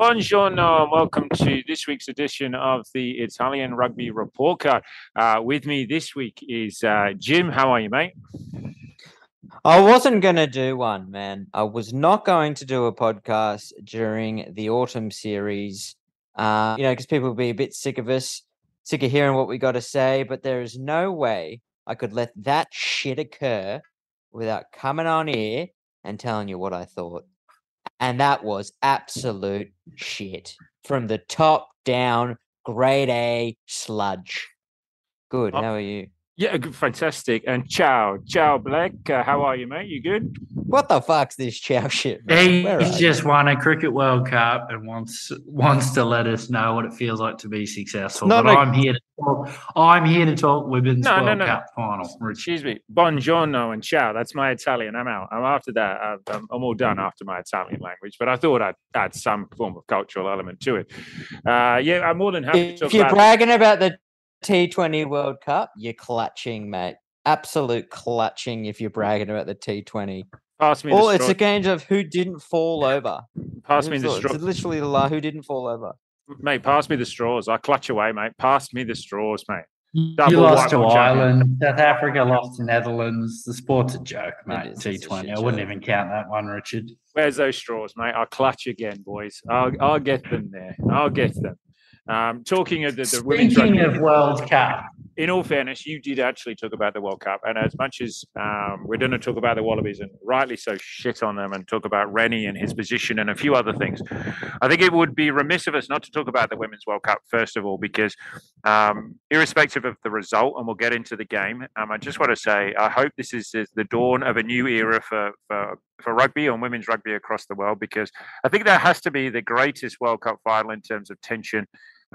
Buongiorno and welcome to this week's edition of the Italian Rugby Report Card. Uh, with me this week is uh, Jim. How are you, mate? I wasn't going to do one, man. I was not going to do a podcast during the autumn series, uh, you know, because people will be a bit sick of us, sick of hearing what we got to say. But there is no way I could let that shit occur without coming on here and telling you what I thought and that was absolute shit from the top down, grade A sludge. Good. Oh, how are you? Yeah, fantastic. And ciao, ciao, Black. Uh, how are you, mate? You good? What the fuck's this chow shit? Man? He's just won a cricket World Cup and wants wants to let us know what it feels like to be successful. No, but no. I'm here to talk. I'm here to talk women's no, World no, no. Cup final. Excuse me, buongiorno and ciao. That's my Italian. I'm out. I'm after that. I'm, I'm all done after my Italian language. But I thought I'd add some form of cultural element to it. Uh, yeah, I'm more than happy. If, if you're about bragging about the T20 World Cup, you're clutching, mate. Absolute clutching if you're bragging about the T20. Pass me. Or it's a game of who didn't fall over. Pass me the straw. It's literally the la who didn't fall over. Mate, pass me the straws. I clutch away, mate. Pass me the straws, mate. Double you lost to Ireland. South Africa lost to Netherlands. The sport's a joke, mate. T Twenty. I wouldn't even count that one, Richard. Where's those straws, mate? I'll clutch again, boys. I'll, I'll get them there. I'll get them. Um, talking of the, the Speaking of World Cup, in all fairness, you did actually talk about the World Cup, and as much as um, we're going to talk about the Wallabies and rightly so shit on them and talk about Rennie and his position and a few other things, I think it would be remiss of us not to talk about the Women's World Cup first of all, because um, irrespective of the result, and we'll get into the game, um, I just want to say I hope this is, is the dawn of a new era for, for for rugby and women's rugby across the world, because I think that has to be the greatest World Cup final in terms of tension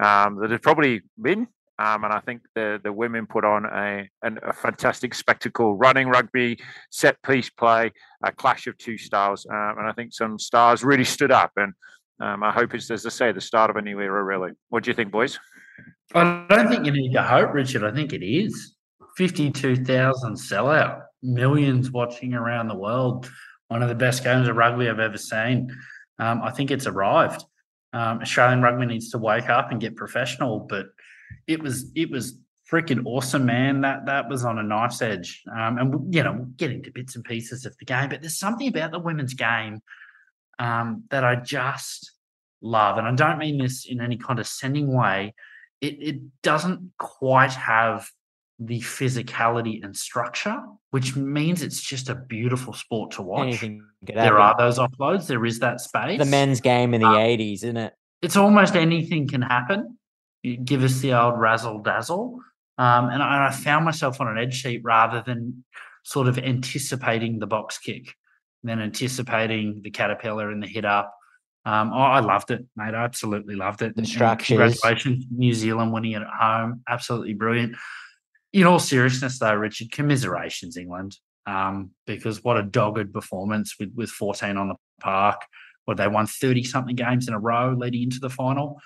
um, that has probably been um, and I think the the women put on a an, a fantastic spectacle, running rugby, set piece play, a clash of two styles, um, and I think some stars really stood up. And um, I hope it's, as I say, the start of a new era. Really, what do you think, boys? I don't think you need to hope, Richard. I think it is fifty-two thousand sellout, millions watching around the world. One of the best games of rugby I've ever seen. Um, I think it's arrived. Um, Australian rugby needs to wake up and get professional, but it was it was freaking awesome, man. That that was on a knife's edge. Um, and you know, we'll get into bits and pieces of the game, but there's something about the women's game um, that I just love, and I don't mean this in any condescending way. It it doesn't quite have the physicality and structure, which means it's just a beautiful sport to watch. There are those offloads. There is that space. The men's game in the um, 80s, isn't it? It's almost anything can happen give us the old razzle dazzle. Um, and, I, I, found myself on an edge sheet rather than sort of anticipating the box kick, then anticipating the caterpillar and the hit up. Um, oh, I loved it, mate. I absolutely loved it. The structures. Congratulations, New Zealand winning it at home. Absolutely brilliant. In all seriousness, though, Richard, commiserations, England, um, because what a dogged performance with, with 14 on the park. What they won 30 something games in a row leading into the final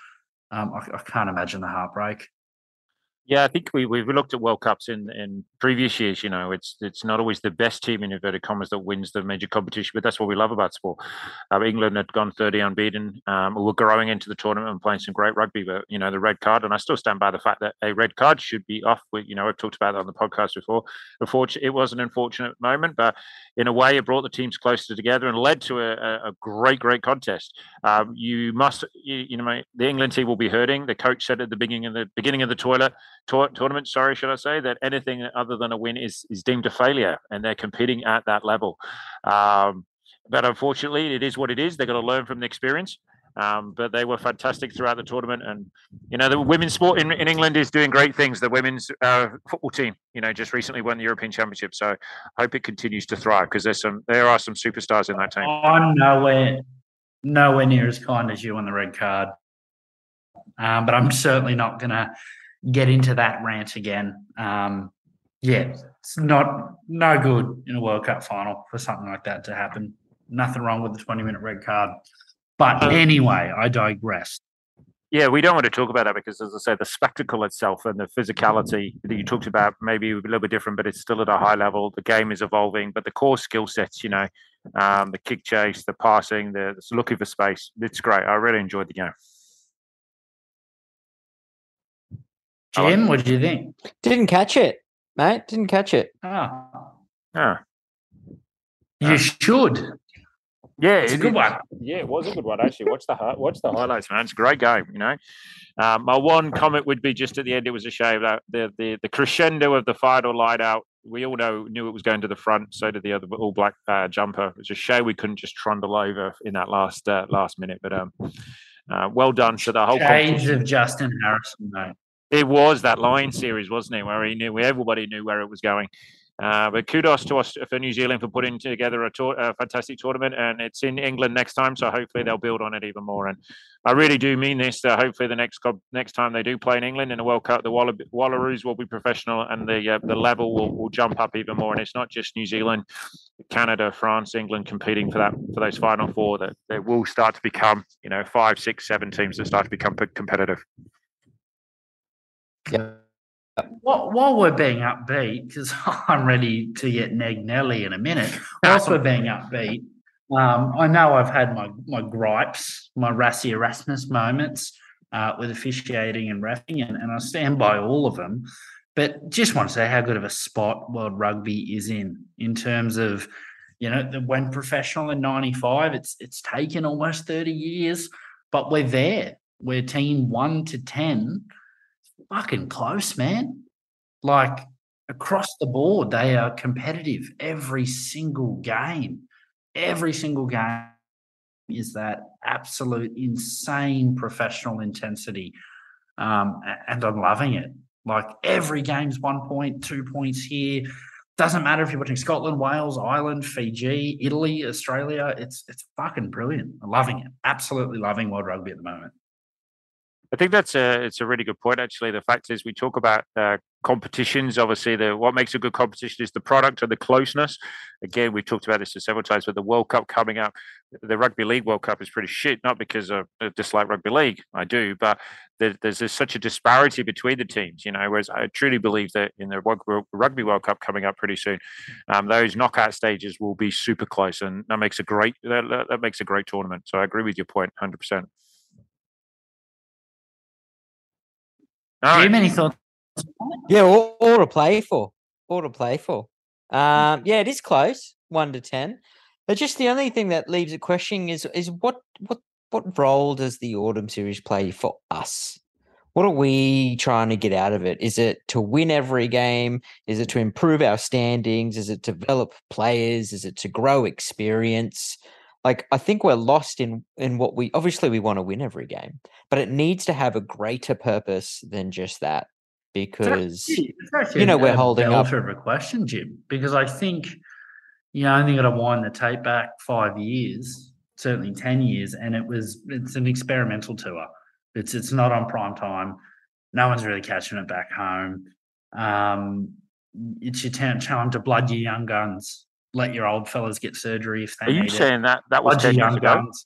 um, I, I, can't imagine the heartbreak. Yeah, I think we we've looked at World Cups in, in previous years. You know, it's it's not always the best team in inverted commas that wins the major competition, but that's what we love about sport. Uh, England had gone thirty unbeaten. Um, we were growing into the tournament and playing some great rugby, but you know the red card, and I still stand by the fact that a red card should be off. We, you know, I've talked about that on the podcast before. Unfortunately, it was an unfortunate moment, but in a way, it brought the teams closer together and led to a, a great, great contest. Um, you must, you, you know, the England team will be hurting. The coach said at the beginning of the beginning of the toilet tour, tournament, sorry, should I say, that anything other than a win is is deemed a failure, and they're competing at that level. Um, but unfortunately, it is what it is. They've got to learn from the experience. Um, but they were fantastic throughout the tournament, and you know the women's sport in, in England is doing great things. The women's uh, football team, you know, just recently won the European Championship, so I hope it continues to thrive because there's some there are some superstars in that team. I'm nowhere nowhere near as kind as you on the red card, um, but I'm certainly not going to get into that rant again. Um, yeah, it's not no good in a World Cup final for something like that to happen. Nothing wrong with the 20 minute red card. But anyway, I digress. Yeah, we don't want to talk about that because, as I say, the spectacle itself and the physicality that you talked about maybe a little bit different, but it's still at a high level. The game is evolving, but the core skill sets, you know, um, the kick chase, the passing, the, the looking for space, it's great. I really enjoyed the game. Jim, what did you think? Didn't catch it, mate. Didn't catch it. Oh, Yeah, you Uh, should. yeah, It's a good one. Yeah, it was a good one actually. Watch the hi- watch the highlights, man. It's a great game. You know, um, my one comment would be just at the end. It was a shame that the the, the crescendo of the final line out. We all know knew it was going to the front. So did the other all black uh, jumper. It was a shame we couldn't just trundle over in that last uh, last minute. But um, uh, well done to the whole. Shades of Justin Harrison, mate. It was that Lion series, wasn't it? Where he knew, where everybody knew where it was going. Uh, but kudos to us for New Zealand for putting together a, tour, a fantastic tournament, and it's in England next time, so hopefully they'll build on it even more. And I really do mean this. Hopefully, the next next time they do play in England in the World Cup, the Walla- Wallaroos will be professional, and the uh, the level will, will jump up even more. And it's not just New Zealand, Canada, France, England competing for that for those final four. That they will start to become, you know, five, six, seven teams that start to become competitive. Yeah. While, while we're being upbeat, because I'm ready to get nag Nelly in a minute, whilst we're being upbeat, um, I know I've had my, my gripes, my Rassie Erasmus moments uh, with officiating and refing, and, and I stand by all of them. But just want to say how good of a spot World Rugby is in, in terms of, you know, the, when professional in '95, it's it's taken almost 30 years, but we're there. We're team one to ten, fucking close, man. Like across the board, they are competitive every single game. Every single game is that absolute insane professional intensity. Um, and I'm loving it. Like every game's one point, two points here. Doesn't matter if you're watching Scotland, Wales, Ireland, Fiji, Italy, Australia. It's it's fucking brilliant. I'm loving it. Absolutely loving world rugby at the moment. I think that's a it's a really good point. Actually, the fact is we talk about uh, competitions. Obviously, the what makes a good competition is the product and the closeness. Again, we've talked about this several times. With the World Cup coming up, the Rugby League World Cup is pretty shit. Not because I dislike rugby league, I do, but there, there's just such a disparity between the teams. You know, whereas I truly believe that in the Rugby World Cup coming up pretty soon, um, those knockout stages will be super close, and that makes a great that- that makes a great tournament. So I agree with your point, hundred percent. All right. Jim, any thoughts? Yeah, all, all to play for. All to play for. Um, yeah, it is close, one to ten. But just the only thing that leaves it questioning is is what what what role does the autumn series play for us? What are we trying to get out of it? Is it to win every game? Is it to improve our standings? Is it to develop players? Is it to grow experience? Like I think we're lost in in what we obviously we want to win every game, but it needs to have a greater purpose than just that. Because actually you know, we're holding up- of a question, Jim, because I think you know, only got to wind the tape back five years, certainly ten years, and it was it's an experimental tour. It's it's not on prime time. No one's really catching it back home. Um, it's your time to blood your young guns. Let your old fellas get surgery if they Are you need it saying that that was blood ten years young ago? guns.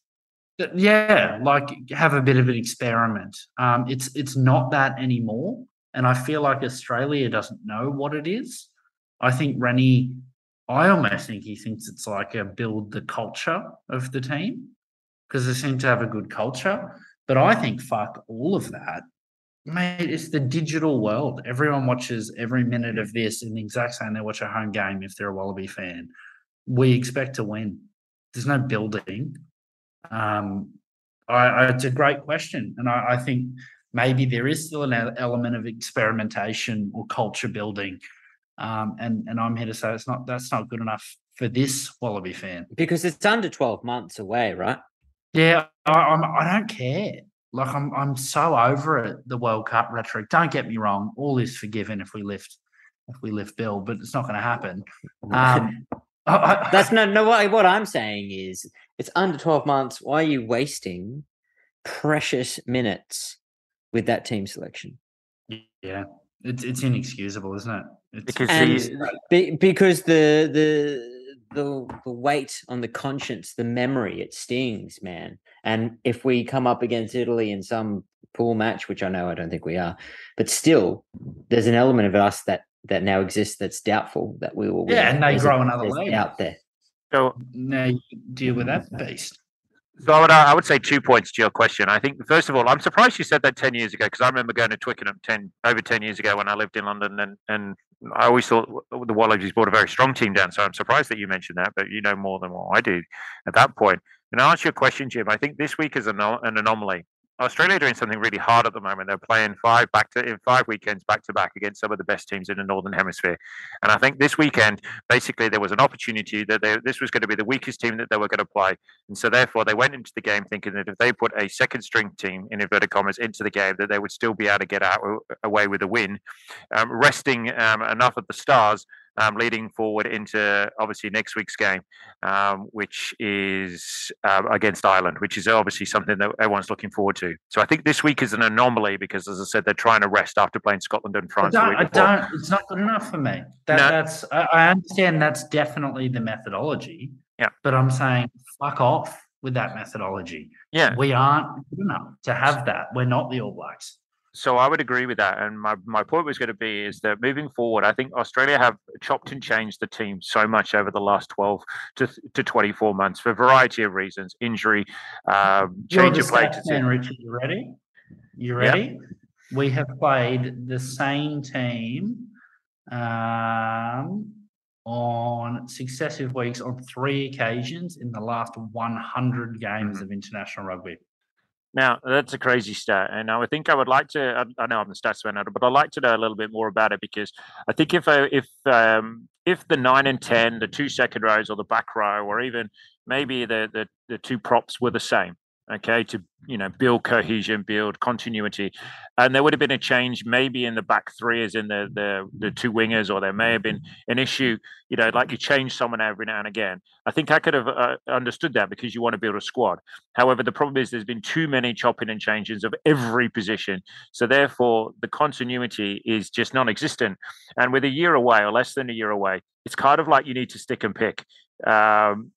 Yeah, like have a bit of an experiment. Um, it's it's not that anymore, and I feel like Australia doesn't know what it is. I think Rennie, I almost think he thinks it's like a build the culture of the team because they seem to have a good culture. But I think fuck all of that, mate. It's the digital world. Everyone watches every minute of this in the exact same. They watch a home game if they're a Wallaby fan. We expect to win. There's no building. Um, I, I, it's a great question, and I, I think maybe there is still an element of experimentation or culture building. Um, and and I'm here to say it's not that's not good enough for this Wallaby fan. because it's under 12 months away, right? Yeah, I, I'm, I don't care. Like I'm I'm so over it. The World Cup rhetoric. Don't get me wrong. All is forgiven if we lift if we lift Bill, but it's not going to happen. Um, I- I- That's no no what, what I'm saying is it's under 12 months. Why are you wasting precious minutes with that team selection? yeah. It's it's inexcusable, isn't it? It's, Because And the, be, because the the the the weight on the conscience, the memory, it stings, man. And if we come up against Italy in some pool match, which I know I don't think we are, but still, there's an element of us that that now exists that's doubtful that we will. Yeah, and they There's grow a- another there's leg. out there. So Now you deal with that beast. So I would, I would say two points to your question. I think first of all, I'm surprised you said that ten years ago because I remember going to Twickenham ten over ten years ago when I lived in London, and and I always thought the Wallabies brought a very strong team down. So I'm surprised that you mentioned that, but you know more than what I do at that point. And to answer your question, Jim, I think this week is an, an anomaly. Australia are doing something really hard at the moment. They're playing five back to in five weekends back to back against some of the best teams in the northern hemisphere. And I think this weekend, basically, there was an opportunity that they, this was going to be the weakest team that they were going to play, and so therefore they went into the game thinking that if they put a second string team in inverted commas into the game, that they would still be able to get out away with a win, um, resting um, enough of the stars. Um, leading forward into obviously next week's game, um, which is uh, against Ireland, which is obviously something that everyone's looking forward to. So I think this week is an anomaly because, as I said, they're trying to rest after playing Scotland and I France. the don't, I don't. It's not good enough for me. That, No. That's. I, I understand that's definitely the methodology. Yeah. But I'm saying fuck off with that methodology. Yeah. We aren't good enough to have that. We're not the All Blacks. So I would agree with that. And my, my point was going to be is that moving forward, I think Australia have chopped and changed the team so much over the last 12 to, to 24 months for a variety of reasons, injury, um, change of play. man, Richard. You ready? You Yep. ready? We have played the same team um, on successive weeks on three occasions in the last 100 games Mhm. of international rugby. Now that's a crazy stat, and I think I would like to. I, I know I'm the stats man, but I'd like to know a little bit more about it because I think if uh, if um, if the nine and ten, the two second rows, or the back row, or even maybe the the, the two props were the same, okay, to you know build cohesion, build continuity, and there would have been a change maybe in the back three, as in the the the two wingers, or there may have been an issue, you know, like you change someone every now and again. I think I could have uh, understood that because you want to build a squad. However, the problem is there's been too many chopping and changes of every position. So therefore, the continuity is just non-existent. And with a year away or less than a year away, it's kind of like you need to stick and pick. Um,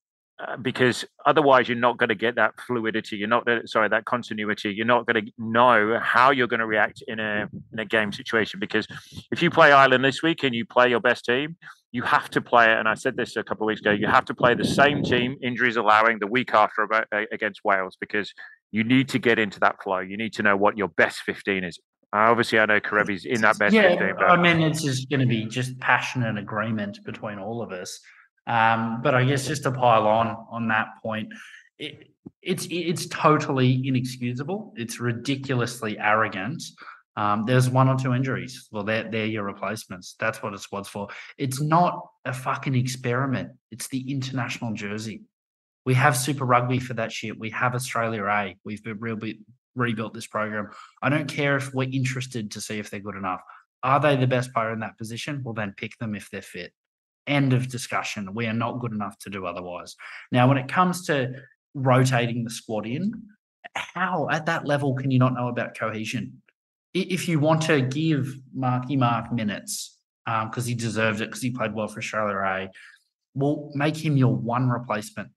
uh, because otherwise you're not going to get that fluidity you're not gonna- sorry that continuity. You're not going to know how you're going to react in a in a game situation because if you play Ireland this week and you play your best team you have to play it and I said this a couple of weeks ago you have to play the same team injuries allowing the week after about, against Wales because you need to get into that flow. You need to know what your best 15 is. Obviously I know Kerevi's in that best yeah, 15 but I mean, it's just going to be just passionate agreement between all of us. Um, but I guess just to pile on on that point, it, it's it's totally inexcusable. It's ridiculously arrogant. Um, there's one or two injuries. Well, they're they're your replacements. That's what a squad's for. It's not a fucking experiment. It's the international jersey. We have Super Rugby for that shit. We have Australia A. We've bit rebuilt this program. I don't care if we're interested to see if they're good enough. Are they the best player in that position? Well, then pick them if they're fit. End of discussion. We are not good enough to do otherwise. Now, when it comes to rotating the squad in, how at that level can you not know about cohesion? If you want to give Marky Mark minutes um, because he deserved it because he played well for Australia A, well, make him your one replacement.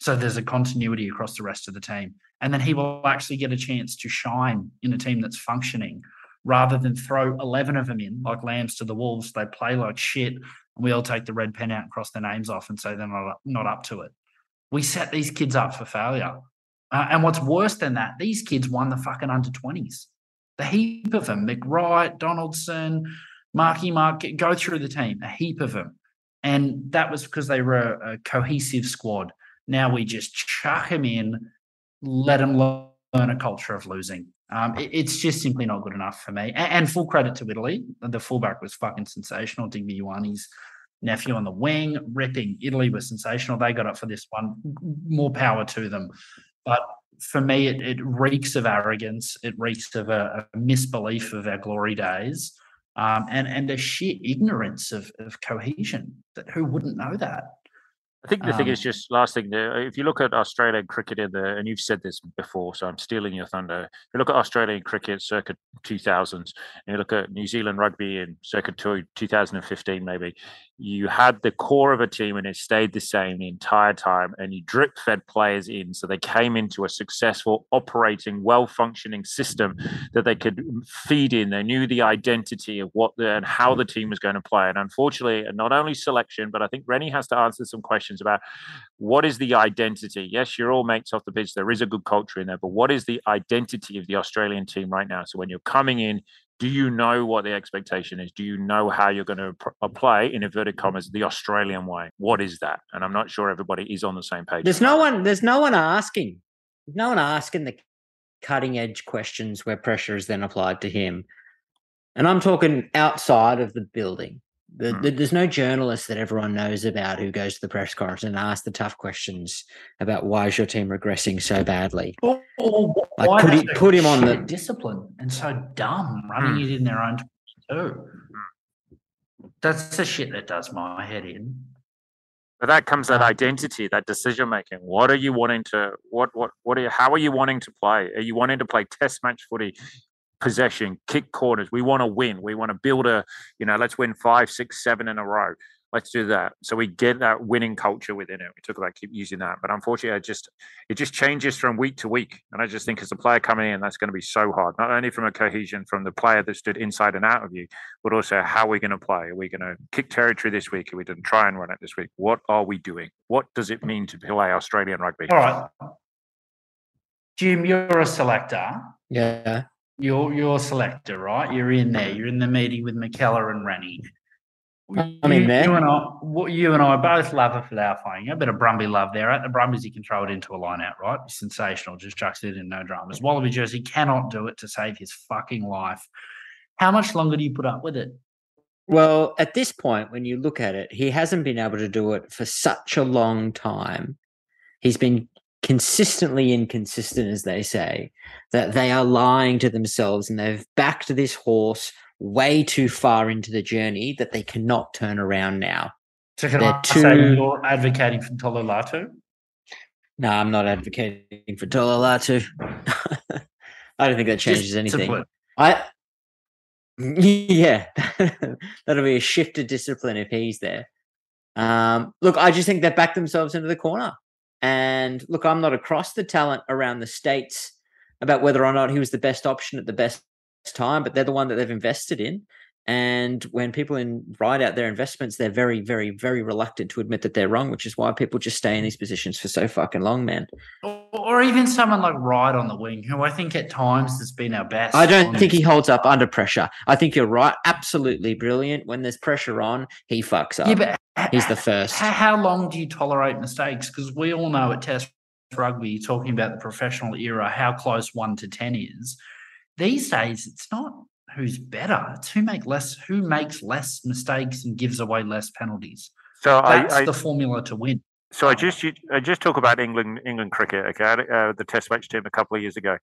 So there's a continuity across the rest of the team. And then he will actually get a chance to shine in a team that's functioning rather than throw 11 of them in like lambs to the wolves. They play like shit. And we all take the red pen out and cross their names off and say they're not, not up to it. We set these kids up for failure. Uh, and what's worse than that, these kids won the fucking under 20s. The heap of them, McReight, Donaldson, Marky Mark, go through the team, a heap of them. And that was because they were a, a cohesive squad. Now we just chuck them in, let them learn a culture of losing. Um, it- it's just simply not good enough for me. A- And, full credit to Italy. The fullback was fucking sensational. Digby Ioane's nephew on the wing, ripping. Italy was sensational. They got up for this one. More power to them. But for me, it, it reeks of arrogance. It reeks of a, a misbelief of our glory days. Um, and and a sheer ignorance of, of cohesion. That who wouldn't know that? I think the thing is Um, just last thing there. If you look at Australian cricket in the, and you've said this before, so I'm stealing your thunder. If you look at Australian cricket circa 2000s, and you look at New Zealand rugby in circa 2015, maybe, you had the core of a team and it stayed the same the entire time, and you drip fed players in, so they came into a successful, operating, well functioning system that they could mm, feed in. They knew the identity of what the, and how the team was going to play. And unfortunately, and not only selection, but I think Rennie has to answer some questions about what is the identity. Yes, you're all mates off the pitch. There is a good culture in there, but what is the identity of the Australian team right now? So when you're coming in, do you know what the expectation is? Do you know how you're going to pr- play in inverted mm-hmm. commas the Australian way? What is that? And I'm not sure everybody is on the same page. There's no one. There's no one asking. There's no one asking the cutting edge questions where pressure is then applied to him. And I'm talking outside of the building. The, Hmm. the- there's no journalist that everyone knows about who goes to the press conference and asks the tough questions about why is your team regressing so badly. Or, or Like, why put are it- they put him on the- discipline and so dumb running Hmm. it in their own too. That's the shit that does my head in. But that comes that Um, identity, that decision making. What are you wanting to? What what what are you? How are you wanting to play? Are you wanting to play Test match footy, possession, kick corners? We want to win. We want to build a. You know, let's win five, six, seven in a row. Let's do that. So we get that winning culture within it. We talk about keep using that, but unfortunately, I just it just changes from week to week. And I just think as a player coming in, that's going to be so hard. Not only from a cohesion from the player that stood inside and out of you, but also how we're going to play. Are we going to kick territory this week? Are we going to try and run it this week? What are we doing? What does it mean to play Australian rugby? All right. Jim, you're a selector. Yeah. You're you're selector, right? You're in there. You're in the meeting with McKellar and Rennie. I'm in You- there. You and I, what you and I both love a playing. A bit of Brumby love there. At the Brumbies, you can throw it into a line out, right? Sensational. Just chucks it in, no dramas. Wallaby Jersey cannot do it to save his fucking life. How much longer do you put up with it? Well, at this point, when you look at it, he hasn't been able to do it for such a long time. He's been consistently inconsistent, as they say, that they are lying to themselves and they've backed this horse way too far into the journey that they cannot turn around now. So can They're I say you're advocating for Tolu Latu? No, I'm not advocating for Tolu Latu. I don't think that changes Just anything. discipline. I yeah, that'll be a shift of discipline if he's there. Um, look, I just think they've backed themselves into the corner. And look, I'm not across the talent around the states about whether or not he was the best option at the best time, but they're the one that they've invested in. And when people in write out their investments, they're very, very, very reluctant to admit that they're wrong, which is why people just stay in these positions for so fucking long, man. Or, or even someone like Wright on the wing, who I think at times has been our best. I don't think this. he holds up under pressure. I think you're right. Absolutely brilliant. When there's pressure on, he fucks up. Yeah, but He's the first. How, how long do you tolerate mistakes? Because we all know at Test rugby, talking about the professional era, how close one to ten is. These days, it's not who's better; it's who make less, who makes less mistakes and gives away less penalties. So I, That's I the formula to win. So I just you- I just talk about England England cricket. Okay, uh, the Test match team a couple of years ago,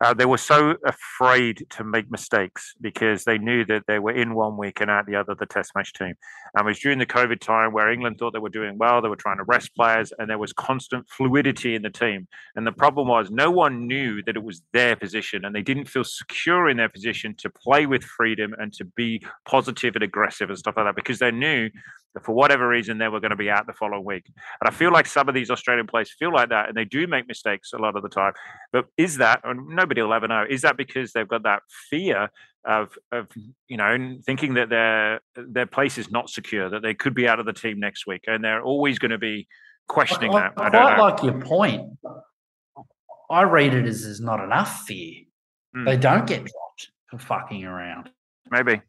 uh, they were so afraid to make mistakes because they knew that they were in one week and out the other. The Test match team, and it was during the COVID time where England thought they were doing well. They were trying to rest players, and there was constant fluidity in the team. And the problem was no one knew that it was their position, and they didn't feel secure in their position to play with freedom and to be positive and aggressive and stuff like that because they knew for whatever reason they were going to be out the following week. And I feel like some of these Australian players feel like that, and they do make mistakes a lot of the time. But is that, and nobody will ever know, is that because they've got that fear of, of you know, thinking that their their place is not secure, that they could be out of the team next week, and they're always going to be questioning I, that. I I don't quite like your point. I read it as there's not enough fear. Hmm. They don't get dropped for fucking around. Maybe.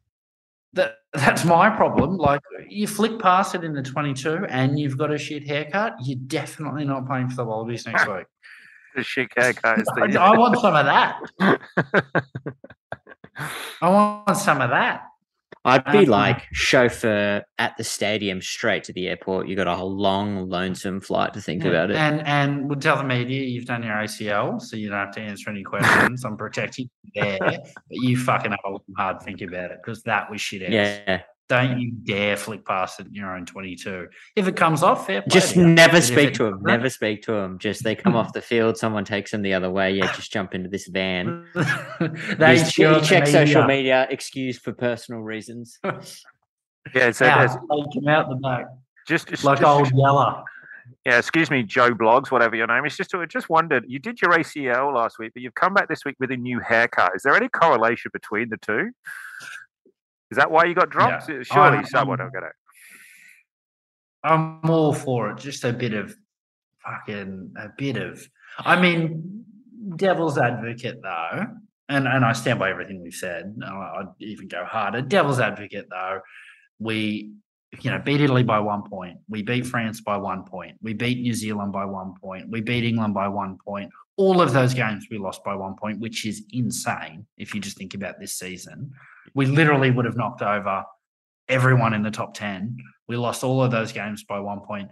That that's my problem. Like you flick past it in the 22 and you've got a shit haircut, you're definitely not playing for the Wallabies next week. The shit haircut is I. I want some of that. I want some of that. I'd be like chauffeur at the stadium straight to the airport. You got a whole long, lonesome flight to think about it. And and we'll tell the media you've done your ACL, so you don't have to answer any questions. I'm protecting you there, but you fucking have a hard think about it because that was shit. ass. Yeah. Don't you dare flick past it in your own 22. If it comes off, fair play Just to never But speak to him. doesn't- Never speak to him. Just they come off the field, someone takes them the other way. Yeah, just jump into this van. they He's- cheer he on the check social uh, media. media, excused for personal reasons. Yeah, so Out, there's take him out the back just, just like just- old Yeller. Yeah, excuse me, Joe Blogs, whatever your name is. Just just wondered, you did your ACL last week, but you've come back this week with a new haircut. Is there any correlation between the two? Is that why you got dropped? Surely I'm- someone will get it. I'm all for it. Just a bit of fucking a bit of. I mean, devil's advocate though, and and I stand by everything we've said. I'd even go harder. Devil's advocate though, we you know beat Italy by one point. We beat France by one point. We beat New Zealand by one point. We beat England by one point. All of those games we lost by one point, which is insane if you just think about this season. We literally would have knocked over everyone in the top 10. We lost all of those games by one point.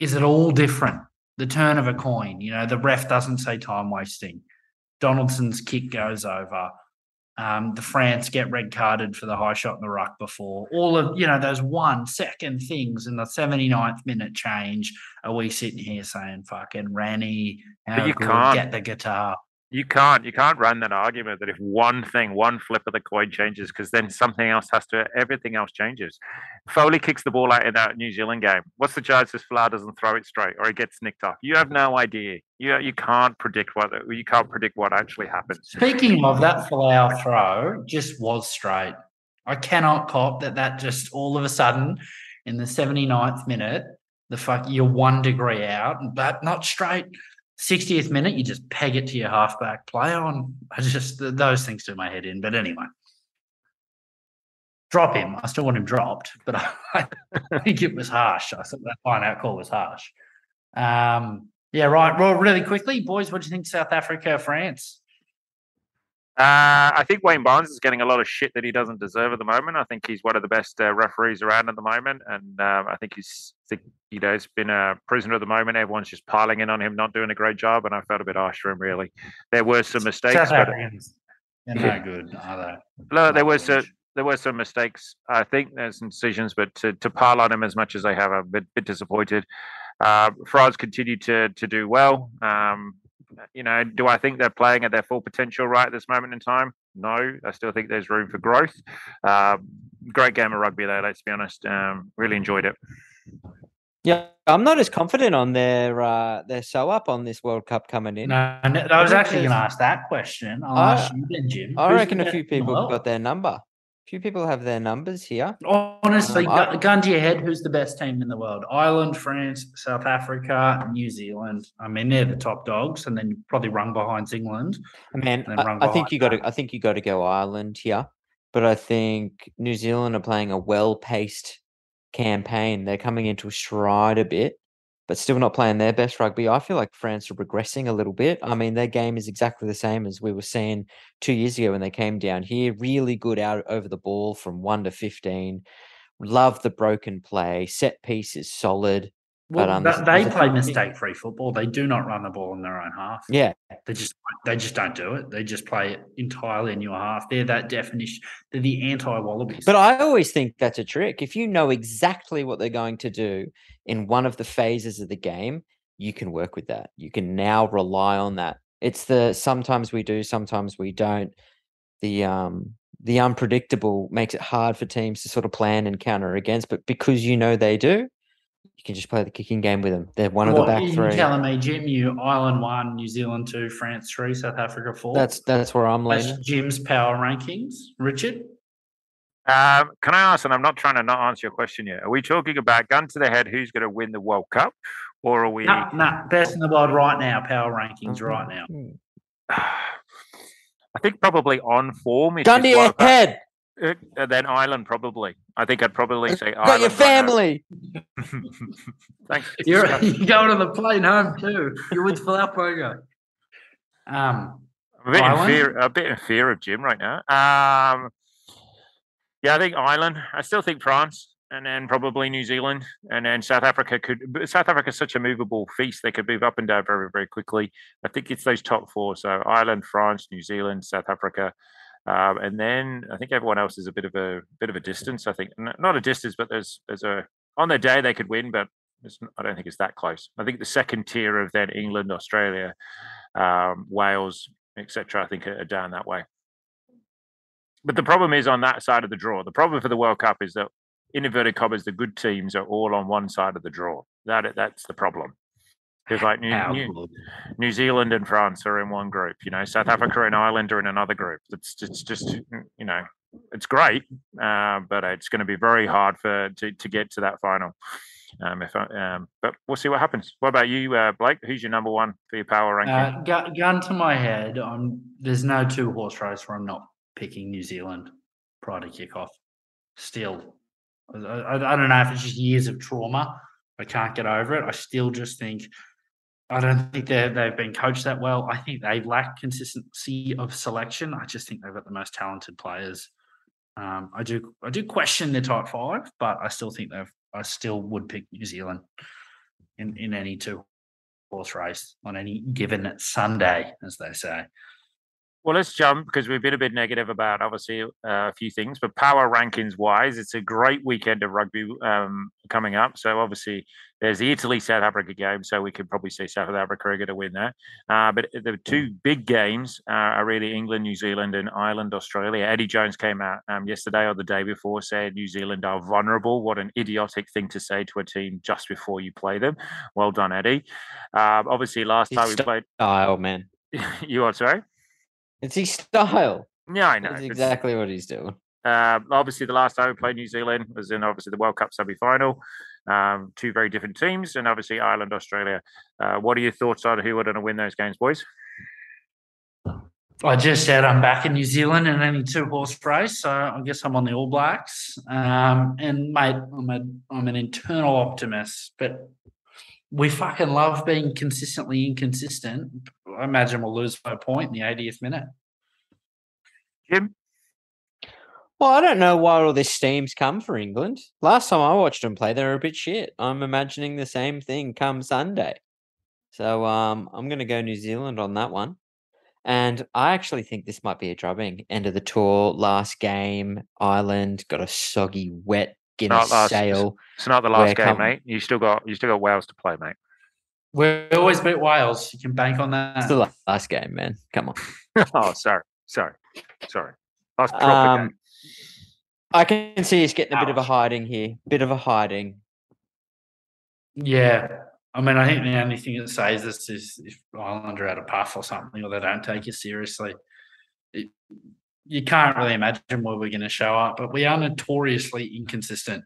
Is it all different? The turn of a coin, you know, the ref doesn't say time wasting. Donaldson's kick goes over. Um, the France get red carded for the high shot in the ruck before. All of, you know, those one second things in the 79th minute change. Are we sitting here saying, fucking Rennie, how you good, can't. get the guitar? You can't you can't run that argument that if one thing, one flip of the coin changes, because then something else has to everything else changes. Foley kicks the ball out in that New Zealand game. What's the chances Folau doesn't throw it straight or he gets nicked off? You have no idea. You you can't predict what you can't predict what actually happens. Speaking of that Folau throw, just was straight. I cannot cop that that just all of a sudden in the 79th minute, the fuck you're one degree out, but not straight. 60th minute, you just peg it to your halfback play on. I just those things do my head in. But anyway, drop him. I still want him dropped, but I, I think it was harsh. I thought that line out call was harsh. Um, yeah, right. Well, really quickly, boys, what do you think? South Africa, France. Uh, I think Wayne Barnes is getting a lot of shit that he doesn't deserve at the moment. I think he's one of the best uh, referees around at the moment, and um, I think he's, you know, he's been a prisoner at the moment. Everyone's just piling in on him, not doing a great job, and I felt a bit harsh for him. Really, there were some mistakes, South but Africans, they're no good, are they? no, there was a, there were some mistakes. I think there's some decisions, but to, to pile on him as much as they have, I'm a bit, bit disappointed. Uh, France continued to to do well. Um, you know, do I think they're playing at their full potential right at this moment in time? No, I still think there's room for growth. Um, great game of rugby there. Let's be honest. Um, really enjoyed it. Yeah, I'm not as confident on their uh, their sew up on this World Cup coming in. No, no, I was actually going to ask that question. I'll I- ask you then, Jim. I Who's reckon a few in the people world? got their number. A few people have their numbers here. Honestly, Um, I- gun to your head, who's the best team in the world? Ireland, France, South Africa, New Zealand. I mean, they're the top dogs, and then probably rung behind England. Man, then I, run I think you got to. I think you got to go Ireland here, but I think New Zealand are playing a well-paced campaign. They're coming into a stride a bit, but still not playing their best rugby. I feel like France are regressing a little bit. I mean, their game is exactly the same as we were seeing two years ago when they came down here. Really good out over the ball from one to fifteen. Love the broken play. Set piece is solid. Well, But, um, th- they play mistake-free football. They do not run the ball in their own half. Yeah, They just they just don't do it. They just play it entirely in your half. They're that definition. They're the anti-wallabies. But I always think that's a trick. If you know exactly what they're going to do in one of the phases of the game, you can work with that. You can now rely on that. It's the sometimes we do, sometimes we don't. The um the unpredictable makes it hard for teams to sort of plan and counter against, but because you know they do, you can just play the kicking game with them. They're one of the What, back you three. telling me, Jim, you Ireland one, New Zealand two, France three, South Africa four. That's that's where I'm That's. Jim's power rankings. Richard, Um, can I ask, and I'm not trying to not answer your question yet, are we talking about gun to the head who's going to win the World Cup? Or are we. no, no, best in the world right now. Power rankings right now. I think probably on form. is Gun to just your what I- head. Uh, then Ireland, probably. I think I'd probably say Got your Ireland. right family. Thanks. You're, you're going on the plane home too. You're with Falaupoga. Um, I'm a bit, in fear, a bit in fear of Jim right now. Um, yeah, I think Ireland. I still think France, and then probably New Zealand, and then South Africa could. South Africa is such a movable feast; they could move up and down very, very quickly. I think it's those top four: so Ireland, France, New Zealand, South Africa. Um, and then I think everyone else is a bit of a bit of a distance. I think not a distance, but there's there's a on their day they could win, but I don't think it's that close. I think the second tier of then England, Australia, um, Wales, etc. I think are down that way. But the problem is on that side of the draw. The problem for the World Cup is that in inverted commas, the good teams are all on one side of the draw. That that's the problem. Because like New, New, New, Zealand and France are in one group, you know, South Africa and Ireland are in another group. It's it's just you know, it's great, uh, but it's going to be very hard for to, to get to that final. Um, if I, um, but we'll see what happens. What about you, uh, Blake? Who's your number one for your power ranking? Uh, gun, gun to my head, I'm, there's no two horse race where I'm not picking New Zealand prior to kickoff. Still, I, I, I don't know if it's just years of trauma. I can't get over it. I still just think I don't think they they've been coached that well. I think they lack consistency of selection. I just think they've got the most talented players. Um, I do I do question their top five, but I still think they've I still would pick New Zealand in, in any two horse race on any given Sunday, as they say. Well, let's jump because we've been a bit negative about obviously uh, a few things, but power rankings wise, it's a great weekend of rugby um, coming up. So obviously, there's the Italy South Africa game, so we could probably see South Africa are going to win that. Uh, but the two big games uh, are really England, New Zealand, and Ireland, Australia. Eddie Jones came out um, yesterday or the day before, said New Zealand are vulnerable. What an idiotic thing to say to a team just before you play them. Well done, Eddie. Um, obviously, last time we played. Oh man. you are sorry. It's his style. Yeah, I know. That's exactly what he's doing. Uh, obviously, the last time we played New Zealand was in obviously the World Cup semi final. Um, two very different teams, and obviously Ireland, Australia. Uh, what are your thoughts on who are going to win those games, boys? I just said I'm back in New Zealand in any two horse race, so I guess I'm on the All Blacks. Um, and mate, I'm, a, I'm an internal optimist, but we fucking love being consistently inconsistent. I imagine we'll lose by a point in the 80th minute. Jim? Well, I don't know why all this steam's come for England. Last time I watched them play, they were a bit shit. I'm imagining the same thing come Sunday. So um, I'm going to go New Zealand on that one. And I actually think this might be a drubbing. End of the tour, last game, Ireland got a soggy, wet Guinness last, sail. It's not the last game, come... mate. You still got you still got Wales to play, mate. We always beat Wales. You can bank on that. It's the last game, man. Come on. oh, sorry, sorry, sorry. Last proper um, game. I can see he's getting a bit of a hiding here. Bit of a hiding. Yeah. I mean, I think the only thing that saves us is if Ireland are out of puff or something, or they don't take you seriously. It, you can't really imagine where we're going to show up, but we are notoriously inconsistent.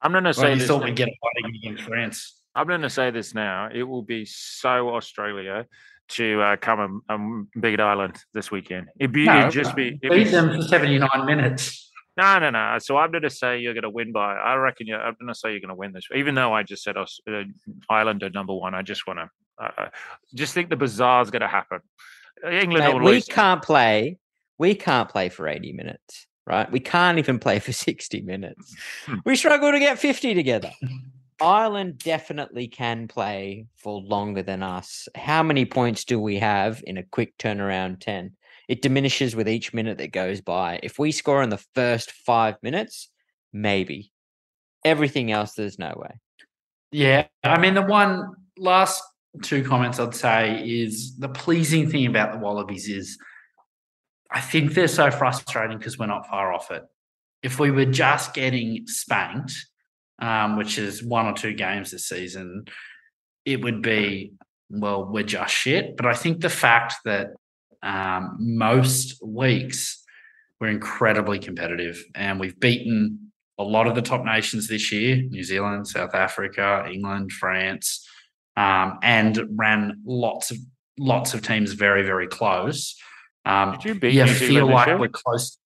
I'm not going to say you this thought we'd get a fighting against France. I'm going to say this now. It will be so Australia to uh, come and, beat Ireland this weekend. It'd be no, it'd just be it'd beat be, them for 79 minutes. No, no, no. So I'm going to say you're going to win by. I reckon you're. I'm going to say you're going to win this. Even though I just said us, uh, Ireland are number one, I just want to. Uh, uh, just think the bizarre is going to happen. England. Mate, we can't play. We can't play for 80 minutes, right? We can't even play for 60 minutes. Hmm. we struggle to get 50 together. Ireland definitely can play for longer than us. How many points do we have in a quick turnaround 10? It diminishes with each minute that goes by. If we score in the first five minutes, maybe. Everything else, there's no way. Yeah. I mean, the one last two comments I'd say is the pleasing thing about the Wallabies is I think they're so frustrating because we're not far off it. If we were just getting spanked, um, which is one or two games this season, it would be, well, we're just shit. But I think the fact that um, most weeks we're incredibly competitive and we've beaten a lot of the top nations this year New Zealand, South Africa, England, France, um, and ran lots of lots of teams very, very close. Um, Did you beat yeah, New feel like we're close.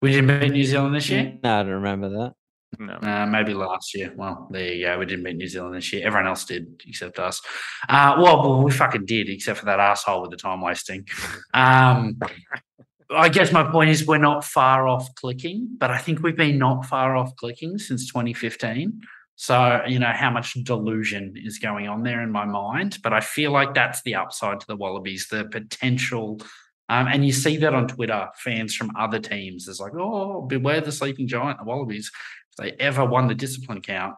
We didn't beat New Zealand this year? No, I don't remember that. No. Uh, maybe last year. Well, there you go. We didn't beat New Zealand this year. Everyone else did except us. Uh, well, well, we fucking did, except for that asshole with the time wasting. Um, I guess my point is we're not far off clicking, but I think we've been not far off clicking since 2015. So, you know, how much delusion is going on there in my mind. But I feel like that's the upside to the Wallabies, the potential Um, and you see that on Twitter, fans from other teams. is like, oh, beware the sleeping giant, the Wallabies. If they ever won the discipline count,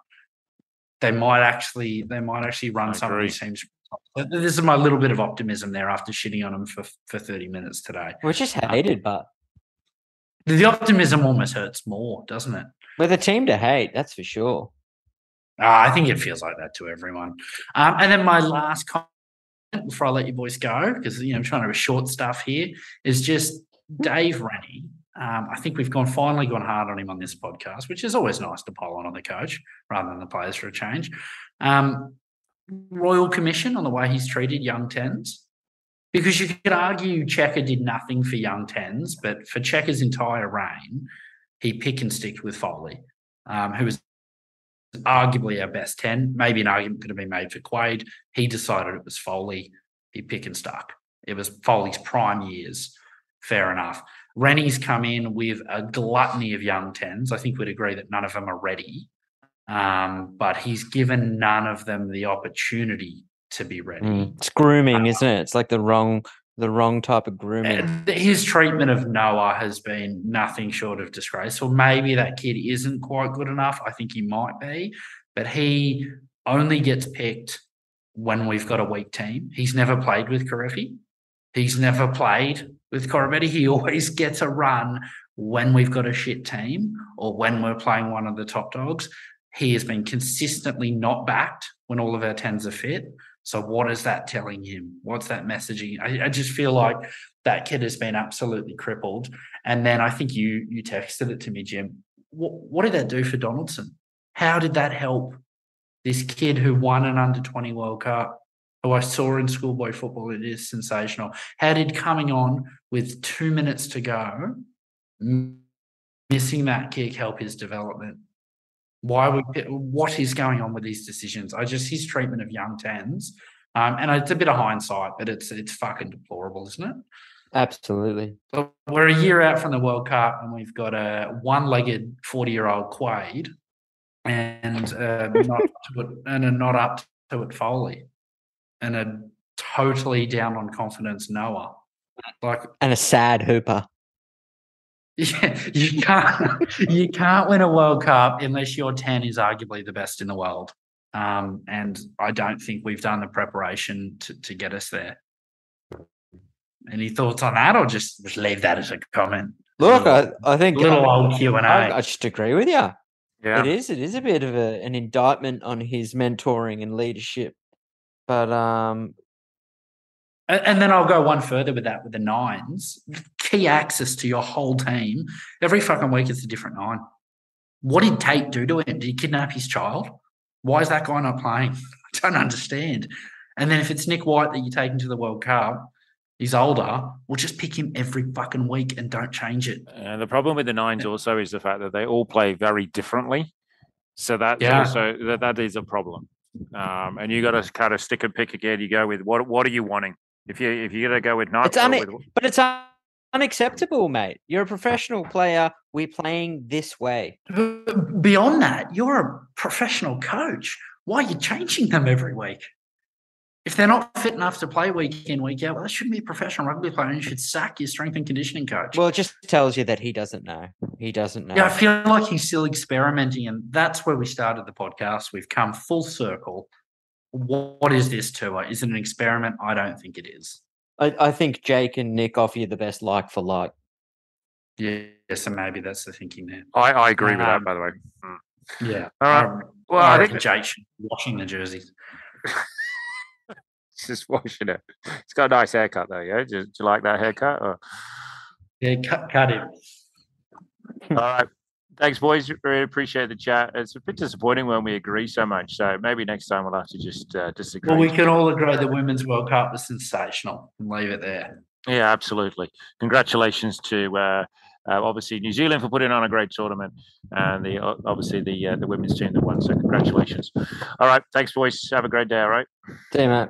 they might actually they might actually run I some agree. of these teams. This is my little bit of optimism there after shitting on them for, for 30 minutes today. Which is just hated, but The optimism almost hurts more, doesn't it? we're the team to hate. That's for sure. Uh, I think it feels like that to everyone. Um, and then my last comment before I let you boys go, because you know I'm trying to be short stuff here, is just Dave Rennie. Um, I think we've gone finally gone hard on him on this podcast, which is always nice to pile on on the coach rather than the players for a change. Um, Royal Commission on the way he's treated young tens. Because you could argue Cheika did nothing for young tens, but for Cheika's entire reign, he pick and sticked with Foley, um, who was arguably our best 10. Maybe an argument could have been made for Quade. He decided it was Foley. He pick and stuck. It was Foley's prime years. Fair enough. Rennie's come in with a gluttony of young 10s. I think we'd agree that none of them are ready. Um, but he's given none of them the opportunity to be ready. Mm. It's grooming, isn't it? It's like the wrong the wrong type of grooming. His treatment of Noah has been nothing short of disgraceful. Maybe that kid isn't quite good enough. I think he might be, but he only gets picked when we've got a weak team. He's never played with Kerevi. He's never played with Koroibete. He always gets a run when we've got a shit team or when we're playing one of the top dogs. He has been consistently not backed when all of our tens are fit. So what is that telling him? What's that messaging? I, I just feel like that kid has been absolutely crippled. And then I think you you texted it to me, Jim. What, what did that do for Donaldson? How did that help this kid who won an under 20 World Cup, who I saw in schoolboy football? It is sensational. How did coming on with two minutes to go, missing that kick help his development? Why what is going on with these decisions? I just his treatment of young tens, um, and it's a bit of hindsight, but it's it's fucking deplorable, isn't it? Absolutely. We're a year out from the World Cup, and we've got a one-legged forty-year-old Quade, and uh, not to it, and a not up to it Foley, and a totally down on confidence Noah. Like And a sad hooper. Yeah, you can't you can't win a World Cup unless your 10 is arguably the best in the world. Um, and I don't think we've done the preparation to, to get us there. Any thoughts on that, or just, just leave that as a comment? Look, little, I, I think little I, old Q and I, I A. just agree with you. Yeah. It is. It is a bit of a, an indictment on his mentoring and leadership. But um, And, and then I'll go one further with that with the nines. Key access to your whole team. Every fucking week it's a different nine. What did Tate do to him? Did he kidnap his child? Why is that guy not playing? I don't understand. And then if it's Nick White that you take into the World Cup, he's older, we'll just pick him every fucking week and don't change it. And the problem with the nines also is the fact that they all play very differently. So that's Yeah. also that, that is a problem. Um, and you got to kind of stick and pick again. You go with what what are you wanting? If you if you got to go with not It's un- with, but it's un- unacceptable, mate. You're a professional player. We're playing this way. Beyond that, you're a professional coach. Why are you changing them every week? If they're not fit enough to play week in, week out, well, that shouldn't be a professional rugby player. and You should sack your strength and conditioning coach. Well, it just tells you that he doesn't know. He doesn't know. Yeah, I feel like he's still experimenting, and that's where we started the podcast. We've come full circle. What, what is this tour? Is it an experiment? I don't think it is. I, I think Jake and Nick offer you the best like for like. Yeah, so maybe that's the thinking there. I, I agree with that, Um, by the way. Yeah. All right. Um, Well, I I think Jake should be washing the jerseys. it's just washing it. It's got a nice haircut though. Yeah, do, you- do you like that haircut? Or? Yeah, cut, cut him. All right. Thanks, boys. Really appreciate the chat. It's a bit disappointing when we agree so much. So maybe next time we'll have to just uh, disagree. Well, we can all agree the Women's World Cup was sensational and leave it there. Yeah, absolutely. Congratulations to uh, uh, obviously New Zealand for putting on a great tournament, and the o- obviously the uh, the women's team that won. So congratulations. All right, thanks, boys. Have a great day. All right. See you, mate.